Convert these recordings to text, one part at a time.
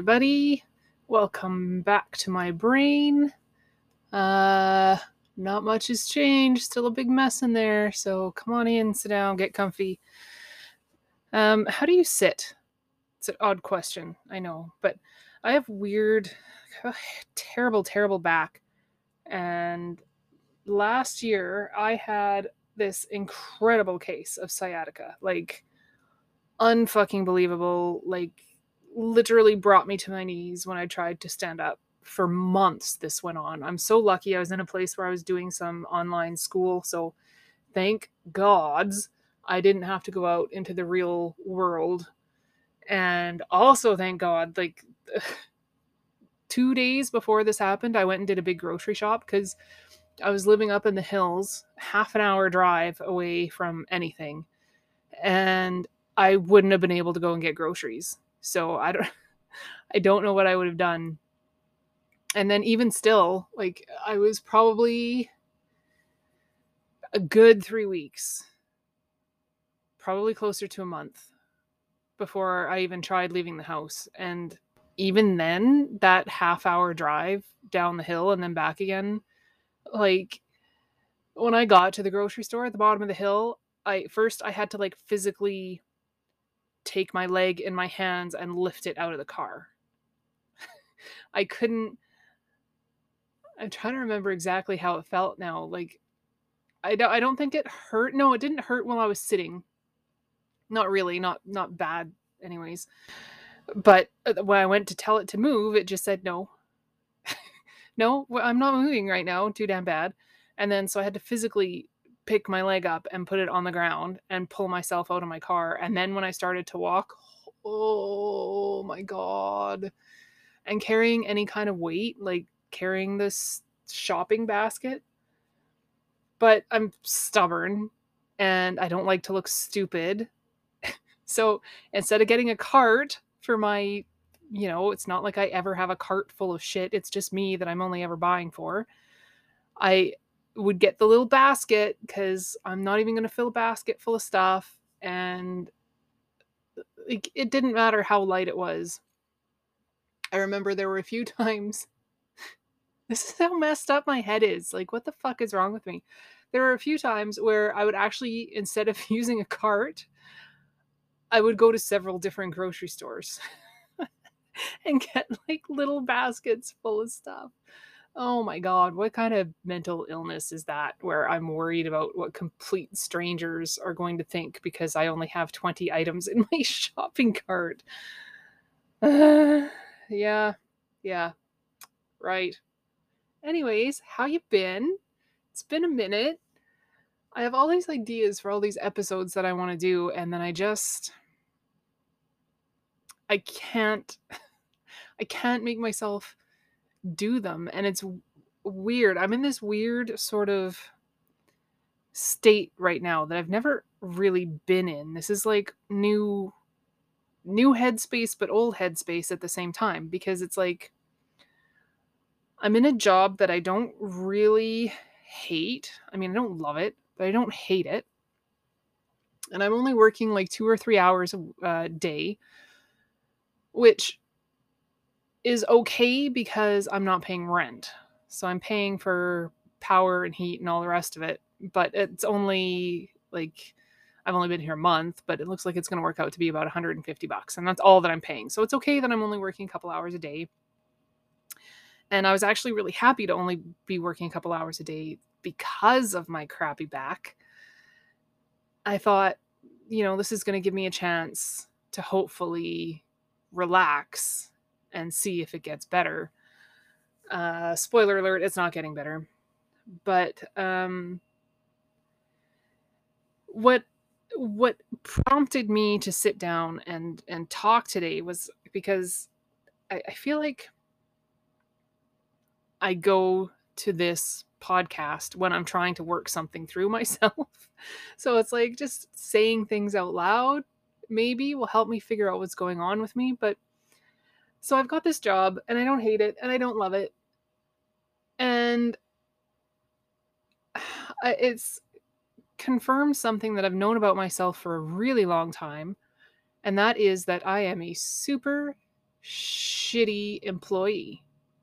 Everybody, welcome back to my brain. Uh not much has changed, still a big mess in there, so come on in, sit down, get comfy. Um how do you sit? It's an odd question, I know, but I have weird terrible terrible back and last year I had this incredible case of sciatica. Like unfucking believable, like literally brought me to my knees when I tried to stand up. For months, this went on. I'm so lucky I was in a place where I was doing some online school. So thank gods I didn't have to go out into the real world. And also, thank God, like two days before this happened, I went and did a big grocery shop because I was living up in the hills, half an hour drive away from anything. And I wouldn't have been able to go and get groceries. So I don't I don't know what I would have done. And then even still, like I was probably a good 3 weeks. Probably closer to a month before I even tried leaving the house and even then that half hour drive down the hill and then back again like when I got to the grocery store at the bottom of the hill, I first I had to like physically take my leg in my hands and lift it out of the car. I couldn't I'm trying to remember exactly how it felt now. Like I don't I don't think it hurt. No, it didn't hurt while I was sitting. Not really, not not bad anyways. But uh, when I went to tell it to move, it just said no. no, I'm not moving right now. Too damn bad. And then so I had to physically pick my leg up and put it on the ground and pull myself out of my car. And then when I started to walk, oh my God. And carrying any kind of weight, like carrying this shopping basket. But I'm stubborn and I don't like to look stupid. so instead of getting a cart for my, you know, it's not like I ever have a cart full of shit. It's just me that I'm only ever buying for. I would get the little basket because I'm not even going to fill a basket full of stuff. And like, it didn't matter how light it was. I remember there were a few times. this is how messed up my head is. Like, what the fuck is wrong with me? There were a few times where I would actually, instead of using a cart, I would go to several different grocery stores and get like little baskets full of stuff. Oh my God, what kind of mental illness is that where I'm worried about what complete strangers are going to think because I only have 20 items in my shopping cart? Uh, yeah, yeah, right. Anyways, how you been? It's been a minute. I have all these ideas for all these episodes that I want to do, and then I just. I can't. I can't make myself do them and it's weird. I'm in this weird sort of state right now that i've never really been in. This is like new new headspace but old headspace at the same time because it's like i'm in a job that i don't really hate. I mean i don't love it but i don't hate it. And i'm only working like two or three hours a uh, day which is okay because I'm not paying rent. So I'm paying for power and heat and all the rest of it. But it's only like I've only been here a month, but it looks like it's going to work out to be about 150 bucks. And that's all that I'm paying. So it's okay that I'm only working a couple hours a day. And I was actually really happy to only be working a couple hours a day because of my crappy back. I thought, you know, this is going to give me a chance to hopefully relax and see if it gets better. Uh, spoiler alert, it's not getting better. But um, what what prompted me to sit down and and talk today was because I, I feel like I go to this podcast when I'm trying to work something through myself. so it's like just saying things out loud maybe will help me figure out what's going on with me. But so I've got this job and I don't hate it and I don't love it. And it's confirmed something that I've known about myself for a really long time. And that is that I am a super shitty employee.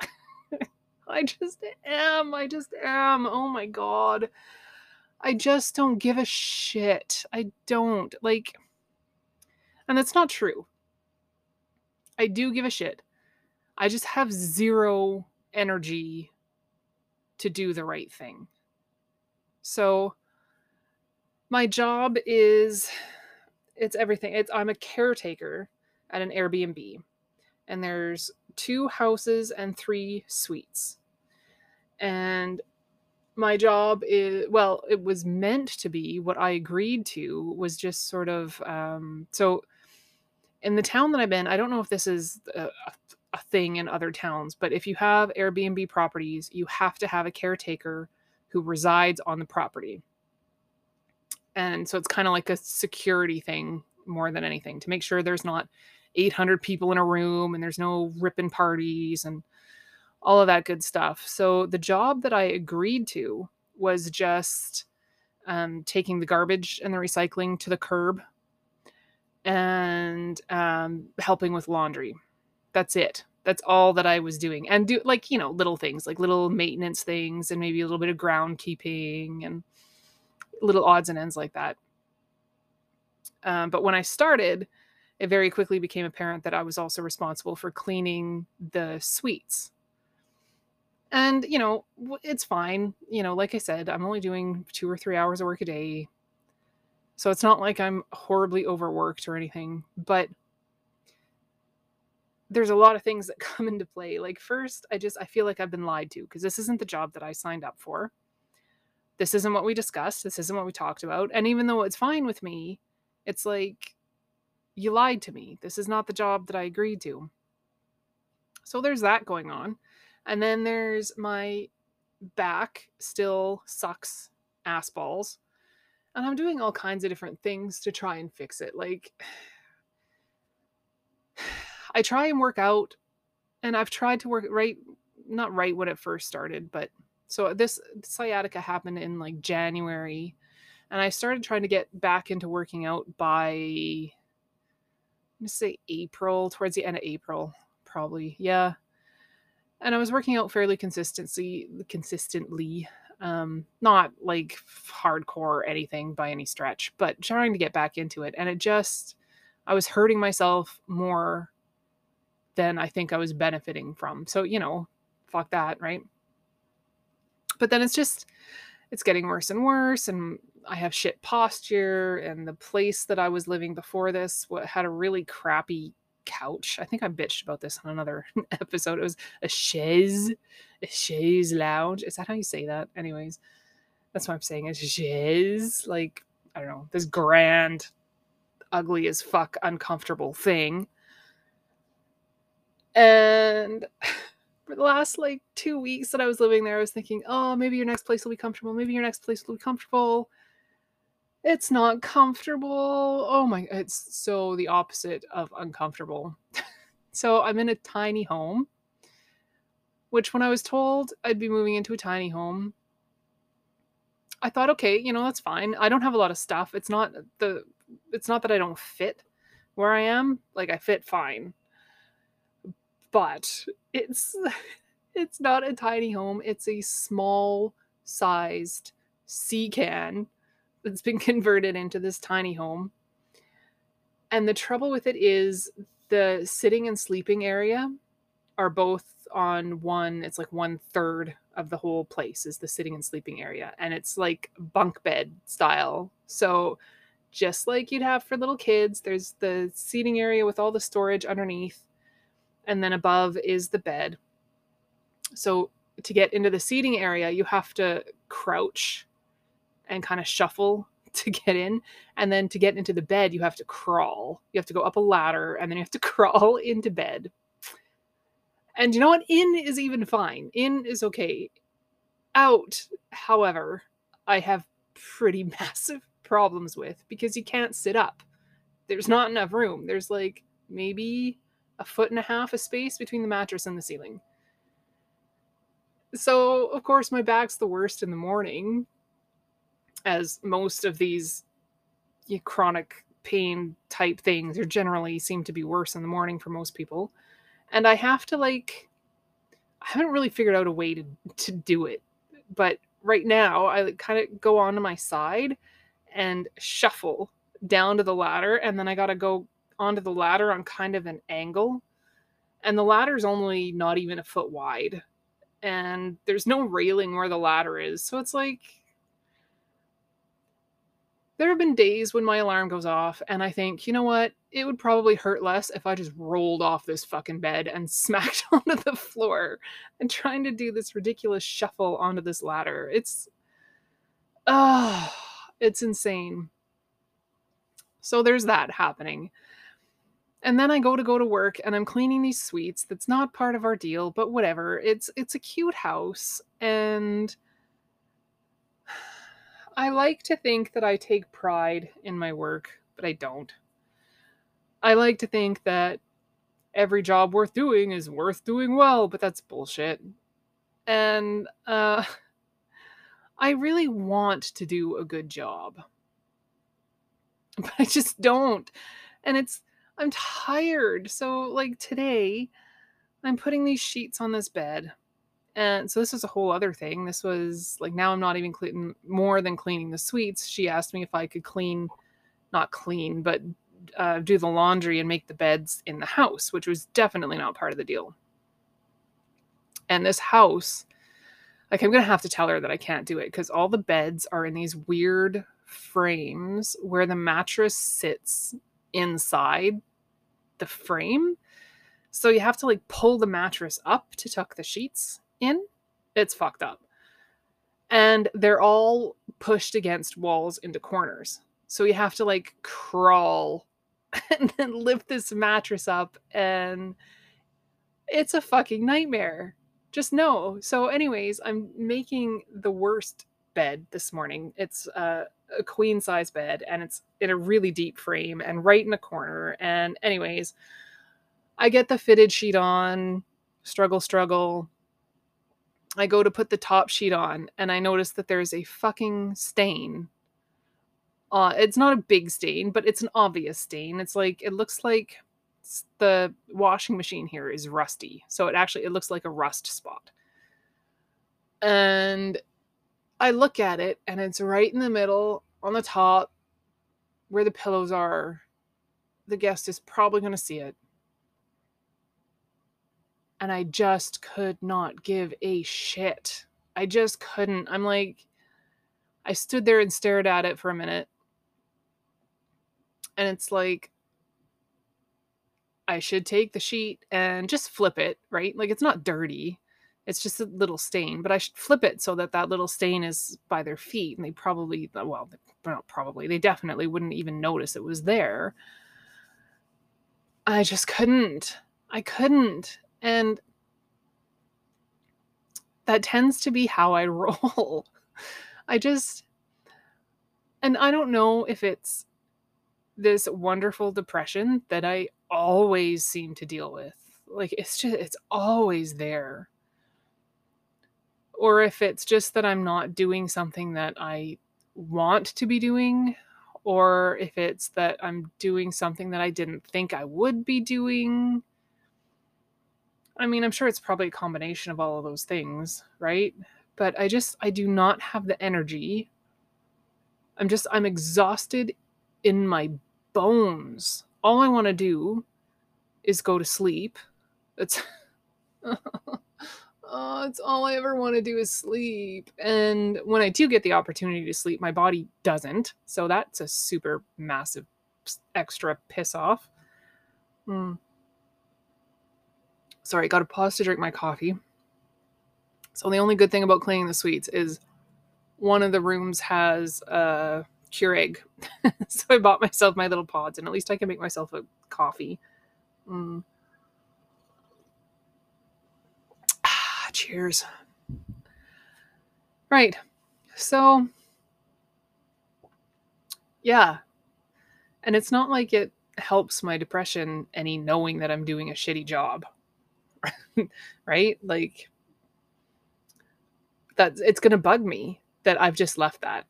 I just am. I just am. Oh my God. I just don't give a shit. I don't. Like, and that's not true. I do give a shit. I just have zero energy to do the right thing. So, my job is it's everything. It's I'm a caretaker at an Airbnb. And there's two houses and three suites. And my job is well, it was meant to be what I agreed to was just sort of um so in the town that I'm in, I don't know if this is a, a thing in other towns, but if you have Airbnb properties, you have to have a caretaker who resides on the property. And so it's kind of like a security thing more than anything to make sure there's not 800 people in a room and there's no ripping parties and all of that good stuff. So the job that I agreed to was just um, taking the garbage and the recycling to the curb and um, helping with laundry. That's it. That's all that I was doing. And do like, you know, little things, like little maintenance things and maybe a little bit of groundkeeping and little odds and ends like that. Um, but when I started, it very quickly became apparent that I was also responsible for cleaning the suites. And, you know, it's fine. You know, like I said, I'm only doing two or three hours of work a day. So it's not like I'm horribly overworked or anything, but there's a lot of things that come into play. Like first, I just I feel like I've been lied to because this isn't the job that I signed up for. This isn't what we discussed. This isn't what we talked about. And even though it's fine with me, it's like you lied to me. This is not the job that I agreed to. So there's that going on. And then there's my back still sucks ass balls. And I'm doing all kinds of different things to try and fix it. Like, I try and work out, and I've tried to work right, not right when it first started, but so this sciatica happened in like January, and I started trying to get back into working out by I'm gonna say April, towards the end of April, probably. Yeah. And I was working out fairly consistently consistently. Um, not like hardcore or anything by any stretch, but trying to get back into it. And it just I was hurting myself more than I think I was benefiting from. So, you know, fuck that, right? But then it's just it's getting worse and worse and I have shit posture, and the place that I was living before this had a really crappy couch. I think I bitched about this on another episode. It was a chaise, a chaise lounge. Is that how you say that? Anyways, that's what I'm saying. A chaise, like I don't know, this grand, ugly as fuck, uncomfortable thing. And for the last like two weeks that I was living there, I was thinking, oh, maybe your next place will be comfortable. Maybe your next place will be comfortable. It's not comfortable. Oh my, it's so the opposite of uncomfortable. so I'm in a tiny home, which when I was told I'd be moving into a tiny home, I thought, okay, you know, that's fine. I don't have a lot of stuff. It's not the, it's not that I don't fit where I am. Like I fit fine, but it's, it's not a tiny home. It's a small sized sea can it's been converted into this tiny home. And the trouble with it is the sitting and sleeping area are both on one, it's like one third of the whole place is the sitting and sleeping area. And it's like bunk bed style. So just like you'd have for little kids, there's the seating area with all the storage underneath. And then above is the bed. So to get into the seating area, you have to crouch and kind of shuffle to get in. And then to get into the bed, you have to crawl. You have to go up a ladder and then you have to crawl into bed. And you know what? In is even fine. In is okay. Out, however, I have pretty massive problems with because you can't sit up. There's not enough room. There's like maybe a foot and a half of space between the mattress and the ceiling. So, of course, my back's the worst in the morning as most of these chronic pain type things are generally seem to be worse in the morning for most people. And I have to like I haven't really figured out a way to to do it. But right now I kind of go onto my side and shuffle down to the ladder and then I got to go onto the ladder on kind of an angle. And the ladder's only not even a foot wide. And there's no railing where the ladder is. So it's like there have been days when my alarm goes off and I think, you know what? It would probably hurt less if I just rolled off this fucking bed and smacked onto the floor and trying to do this ridiculous shuffle onto this ladder. It's ah, uh, it's insane. So there's that happening. And then I go to go to work and I'm cleaning these suites. That's not part of our deal, but whatever. It's it's a cute house and I like to think that I take pride in my work, but I don't. I like to think that every job worth doing is worth doing well, but that's bullshit. And uh, I really want to do a good job, but I just don't. And it's, I'm tired. So, like today, I'm putting these sheets on this bed and so this was a whole other thing. This was like now I'm not even cleaning more than cleaning the suites. She asked me if I could clean, not clean, but uh, do the laundry and make the beds in the house, which was definitely not part of the deal. And this house, like I'm gonna have to tell her that I can't do it because all the beds are in these weird frames where the mattress sits inside the frame. So you have to like pull the mattress up to tuck the sheets in, it's fucked up. And they're all pushed against walls into corners. So you have to like crawl and then lift this mattress up and it's a fucking nightmare. Just know. So anyways, I'm making the worst bed this morning. It's a, a queen size bed and it's in a really deep frame and right in a corner. And anyways, I get the fitted sheet on, struggle, struggle, I go to put the top sheet on and I notice that there's a fucking stain. Uh, it's not a big stain, but it's an obvious stain. It's like it looks like the washing machine here is rusty. So it actually it looks like a rust spot. And I look at it and it's right in the middle on the top where the pillows are. The guest is probably going to see it and I just could not give a shit. I just couldn't. I'm like, I stood there and stared at it for a minute. And it's like, I should take the sheet and just flip it, right? Like, it's not dirty. It's just a little stain, but I should flip it so that that little stain is by their feet. And they probably, well, not probably, they definitely wouldn't even notice it was there. I just couldn't. I couldn't. And that tends to be how I roll. I just, and I don't know if it's this wonderful depression that I always seem to deal with. Like it's just, it's always there. Or if it's just that I'm not doing something that I want to be doing, or if it's that I'm doing something that I didn't think I would be doing I mean, I'm sure it's probably a combination of all of those things, right? But I just, I do not have the energy. I'm just, I'm exhausted in my bones. All I want to do is go to sleep. That's, oh, it's all I ever want to do is sleep. And when I do get the opportunity to sleep, my body doesn't. So that's a super massive extra piss off. Hmm. Sorry, got to pause to drink my coffee. So the only good thing about cleaning the suites is one of the rooms has a Keurig. so I bought myself my little pods, and at least I can make myself a coffee. Mm. Ah, cheers. Right. So, yeah. And it's not like it helps my depression any knowing that I'm doing a shitty job. right? Like that's it's going to bug me that I've just left that.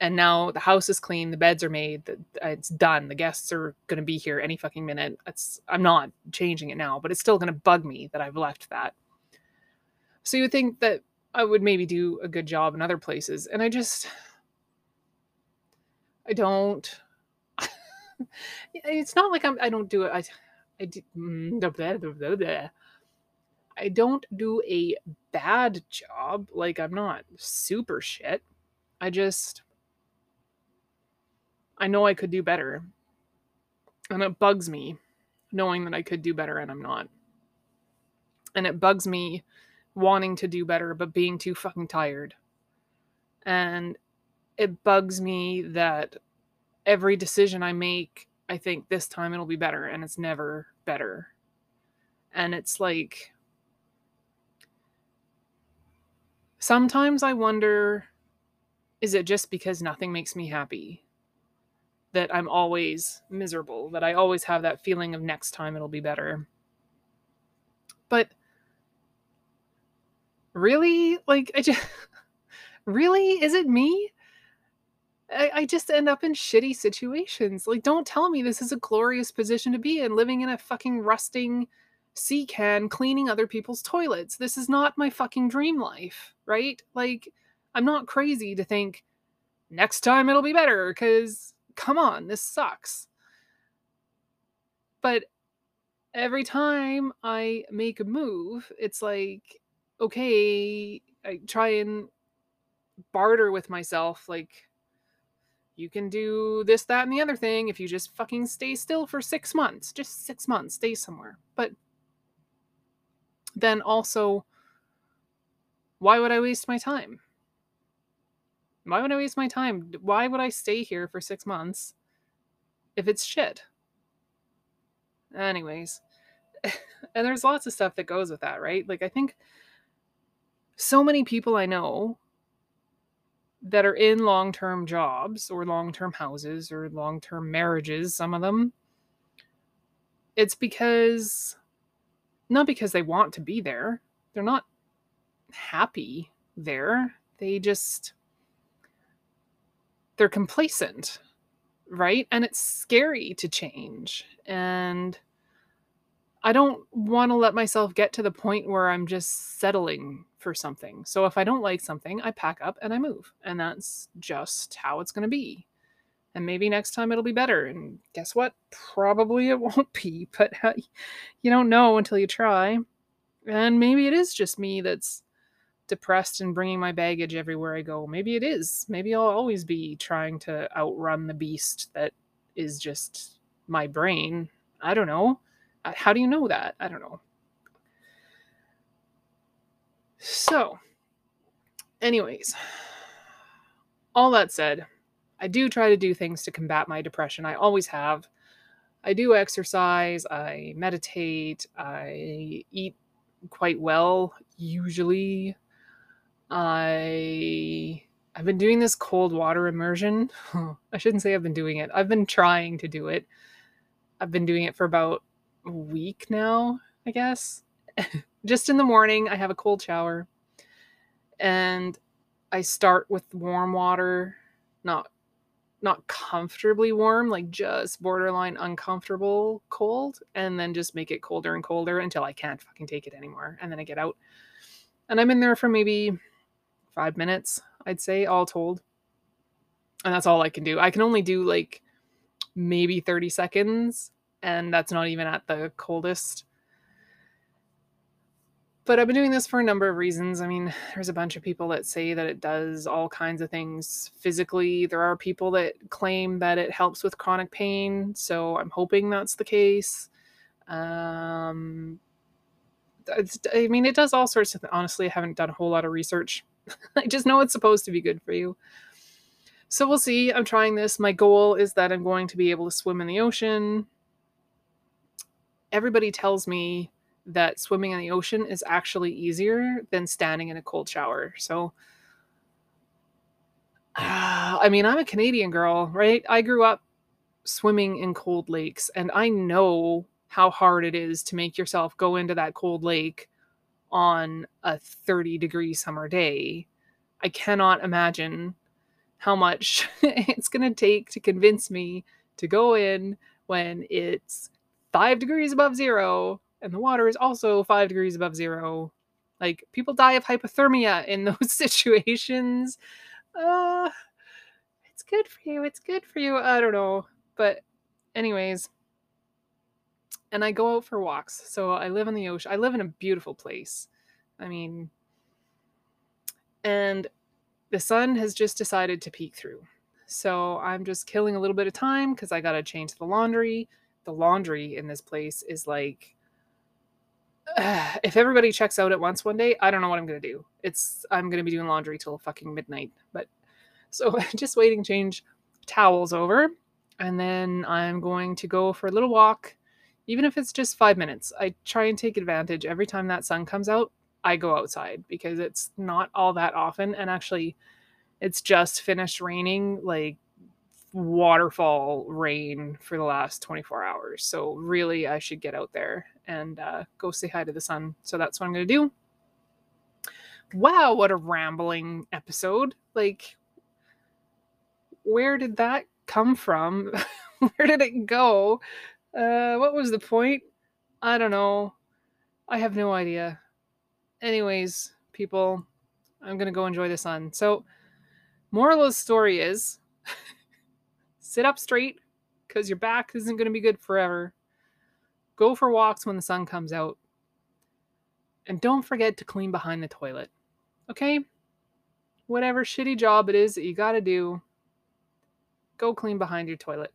and now the house is clean, the beds are made, the, it's done. The guests are going to be here any fucking minute. It's I'm not changing it now, but it's still going to bug me that I've left that. So you would think that I would maybe do a good job in other places, and I just I don't. it's not like I'm. I don't do it. I I do. Mm, I don't do a bad job. Like I'm not super shit. I just I know I could do better. And it bugs me knowing that I could do better and I'm not. And it bugs me wanting to do better but being too fucking tired. And it bugs me that every decision I make, I think this time it'll be better and it's never better. And it's like sometimes I wonder is it just because nothing makes me happy? that I'm always miserable, that I always have that feeling of next time it'll be better. But really, like, I just, really, is it me? I, I just end up in shitty situations. Like, don't tell me this is a glorious position to be in, living in a fucking rusting sea can, cleaning other people's toilets. This is not my fucking dream life, right? Like, I'm not crazy to think next time it'll be better because come on, this sucks. But every time I make a move, it's like, okay, I try and barter with myself, like, you can do this, that, and the other thing if you just fucking stay still for six months. Just six months, stay somewhere. But then also, why would I waste my time? Why would I waste my time? Why would I stay here for six months if it's shit? Anyways, and there's lots of stuff that goes with that, right? Like, I think so many people I know that are in long term jobs or long term houses or long term marriages, some of them, it's because, not because they want to be there, they're not happy there. They just, they're complacent, right? And it's scary to change. And I don't want to let myself get to the point where I'm just settling for something. So if I don't like something, I pack up and I move. And that's just how it's going to be. And maybe next time it'll be better. And guess what? Probably it won't be, but uh, you don't know until you try. And maybe it is just me that's depressed and bringing my baggage everywhere I go. Maybe it is. Maybe I'll always be trying to outrun the beast that is just my brain. I don't know. Uh, how do you know that? I don't know. So, anyways, all that said, I do try to do things to combat my depression. I always have. I do exercise, I meditate, I eat quite well usually. I I've been doing this cold water immersion. I shouldn't say I've been doing it. I've been trying to do it. I've been doing it for about a week now, I guess. Just in the morning, I have a cold shower and I start with warm water, not not comfortably warm, like just borderline uncomfortable cold, and then just make it colder and colder until I can't fucking take it anymore. And then I get out. And I'm in there for maybe five minutes, I'd say, all told. And that's all I can do. I can only do like maybe 30 seconds, and that's not even at the coldest. But I've been doing this for a number of reasons. I mean, there's a bunch of people that say that it does all kinds of things physically. There are people that claim that it helps with chronic pain. So I'm hoping that's the case. Um, I mean, it does all sorts of. Honestly, I haven't done a whole lot of research I just know it's supposed to be good for you. So we'll see. I'm trying this. My goal is that I'm going to be able to swim in the ocean. Everybody tells me that swimming in the ocean is actually easier than standing in a cold shower. So, I mean, I'm a Canadian girl, right? I grew up swimming in cold lakes, and I know how hard it is to make yourself go into that cold lake on a 30 degree summer day. I cannot imagine how much it's going to take to convince me to go in when it's five degrees above zero and the water is also five degrees above zero. Like people die of hypothermia in those situations. Uh, it's good for you. It's good for you. I don't know. But, anyways, and I go out for walks. So I live on the ocean. I live in a beautiful place. I mean, and the sun has just decided to peek through. So I'm just killing a little bit of time because I got to change the laundry. The laundry in this place is like, if everybody checks out at once one day, I don't know what I'm to do. It's, I'm to be doing laundry till fucking midnight. But so just waiting change towels over. And then I'm going to go for a little walk, even if it's just five minutes. I try and take advantage every time that sun comes out. I go outside because it's not all that often. And actually, it's just finished raining like waterfall rain for the last 24 hours. So, really, I should get out there and uh, go say hi to the sun. So, that's what I'm going to do. Wow, what a rambling episode. Like, where did that come from? where did it go? Uh, what was the point? I don't know. I have no idea anyways, people, I'm gonna go enjoy the sun. So, moral of the story is sit up straight because your back isn't gonna be good forever. Go for walks when the sun comes out. And don't forget to clean behind the toilet. Okay? Whatever shitty job it is that you gotta do, go clean behind your toilet.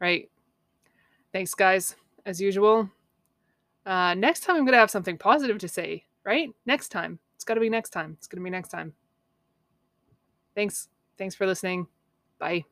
Right? Thanks, guys. As usual, uh, next time I'm to have something positive to say, right? Next time. It's got to be next time. It's to be next time. Thanks. Thanks for listening. Bye.